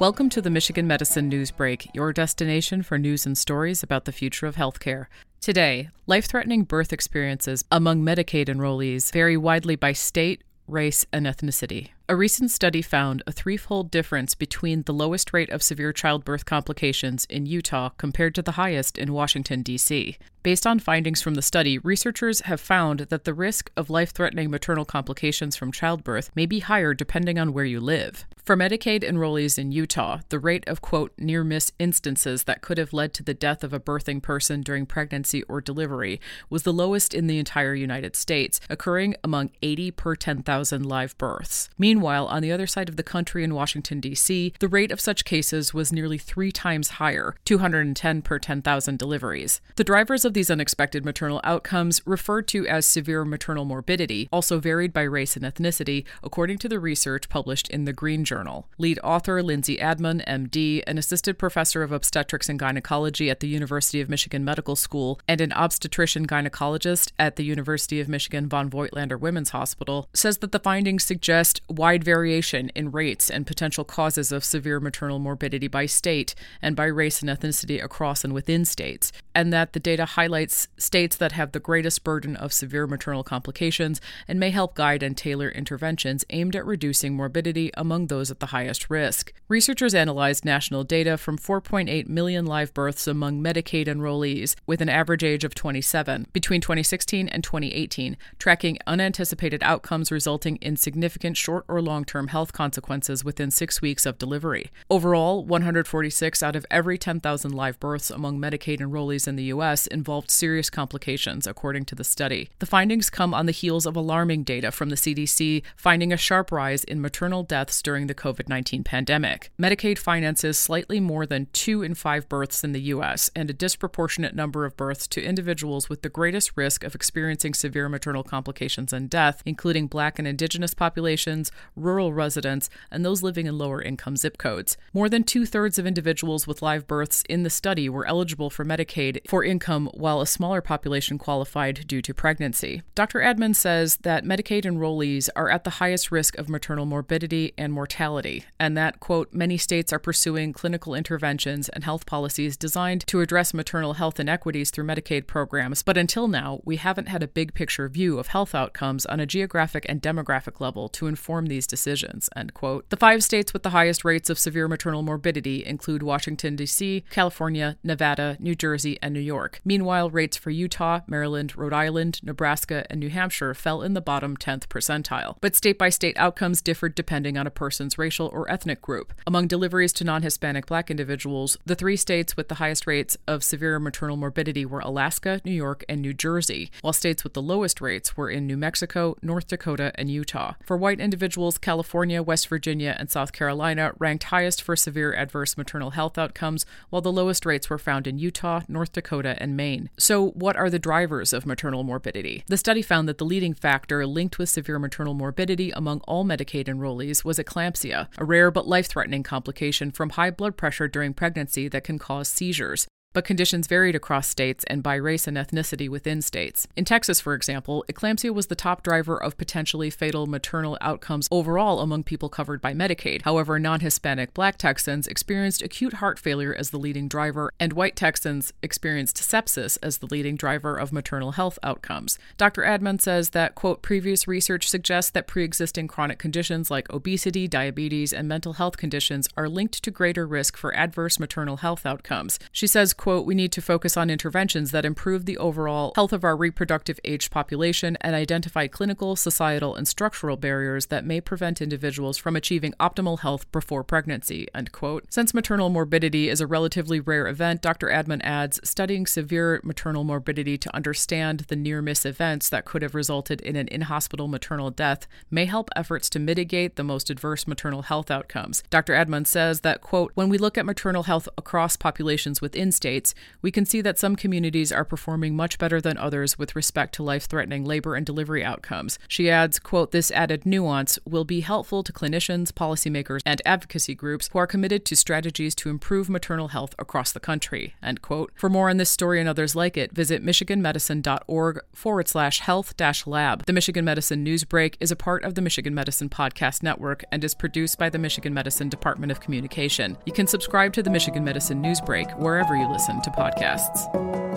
Welcome to the Michigan Medicine News Break, your destination for news and stories about the future of healthcare. Today, life threatening birth experiences among Medicaid enrollees vary widely by state, race, and ethnicity. A recent study found a threefold difference between the lowest rate of severe childbirth complications in Utah compared to the highest in Washington, D.C. Based on findings from the study, researchers have found that the risk of life threatening maternal complications from childbirth may be higher depending on where you live. For Medicaid enrollees in Utah, the rate of, quote, near miss instances that could have led to the death of a birthing person during pregnancy or delivery was the lowest in the entire United States, occurring among 80 per 10,000 live births. Meanwhile, on the other side of the country in Washington, D.C., the rate of such cases was nearly three times higher, 210 per 10,000 deliveries. The drivers of these unexpected maternal outcomes, referred to as severe maternal morbidity, also varied by race and ethnicity, according to the research published in the Green Journal. Lead author Lindsay Admon, MD, an assistant professor of obstetrics and gynecology at the University of Michigan Medical School, and an obstetrician gynecologist at the University of Michigan von Voigtlander Women's Hospital, says that the findings suggest wide variation in rates and potential causes of severe maternal morbidity by state and by race and ethnicity across and within states, and that the data highlights states that have the greatest burden of severe maternal complications and may help guide and tailor interventions aimed at reducing morbidity among those at the highest risk. Researchers analyzed national data from 4.8 million live births among Medicaid enrollees with an average age of 27 between 2016 and 2018, tracking unanticipated outcomes resulting in significant short or long term health consequences within six weeks of delivery. Overall, 146 out of every 10,000 live births among Medicaid enrollees in the U.S. involved serious complications, according to the study. The findings come on the heels of alarming data from the CDC finding a sharp rise in maternal deaths during the COVID 19 pandemic. Medicaid finances slightly more than two in five births in the U.S., and a disproportionate number of births to individuals with the greatest risk of experiencing severe maternal complications and death, including Black and Indigenous populations, rural residents, and those living in lower income zip codes. More than two thirds of individuals with live births in the study were eligible for Medicaid for income, while a smaller population qualified due to pregnancy. Dr. Admon says that Medicaid enrollees are at the highest risk of maternal morbidity and mortality, and that, quote, many states are pursuing clinical interventions and health policies designed to address maternal health inequities through Medicaid programs, but until now, we haven't had a big picture view of health outcomes on a geographic and demographic level to inform these decisions, end quote. The five states with the highest rates of severe maternal morbidity include Washington, D.C., California, Nevada, New Jersey, and New York. Meanwhile, rates for Utah, Maryland, Rhode Island, Nebraska, and New Hampshire fell in the bottom 10th percentile. But state by state outcomes differed depending on a person's racial or ethnic group. Among deliveries to non Hispanic black individuals, the three states with the highest rates of severe maternal morbidity were Alaska, New York, and New Jersey, while states with the lowest rates were in New Mexico, North Dakota, and Utah. For white individuals, California, West Virginia, and South Carolina ranked highest for severe adverse maternal health outcomes, while the lowest rates were found in Utah, North Dakota, and Maine. So, what are the drivers of maternal morbidity? The study found that the leading factor linked with severe maternal morbidity among all Medicaid enrollees was eclampsia eclampsia, a rare but life threatening complication from high blood pressure during pregnancy that can cause seizures but conditions varied across states and by race and ethnicity within states. In Texas, for example, eclampsia was the top driver of potentially fatal maternal outcomes overall among people covered by Medicaid. However, non Hispanic black Texans experienced acute heart failure as the leading driver, and white Texans experienced sepsis as the leading driver of maternal health outcomes. Dr. Admon says that, quote, previous research suggests that pre existing chronic conditions like obesity, diabetes, and mental health conditions are linked to greater risk for adverse maternal health outcomes. She says, quote, we need to focus on interventions that improve the overall health of our reproductive age population and identify clinical, societal, and structural barriers that may prevent individuals from achieving optimal health before pregnancy, end quote. Since maternal morbidity is a relatively rare event, Dr. Admon adds, studying severe maternal morbidity to understand the near miss events that could have resulted in an in hospital maternal death may help efforts to mitigate the most adverse maternal health outcomes. Dr. Admon says that, quote, when we look at maternal health across populations within states, states, we can see that some communities are performing much better than others with respect to life-threatening labor and delivery outcomes. She adds, quote, this added nuance will be helpful to clinicians, policymakers, and advocacy groups who are committed to strategies to improve maternal health across the country, end quote. For more on this story and others like it, visit michiganmedicine.org forward slash health dash lab. The Michigan Medicine Newsbreak is a part of the Michigan Medicine Podcast Network and is produced by the Michigan Medicine Department of Communication. You can subscribe to the Michigan Medicine Newsbreak wherever you listen to podcasts.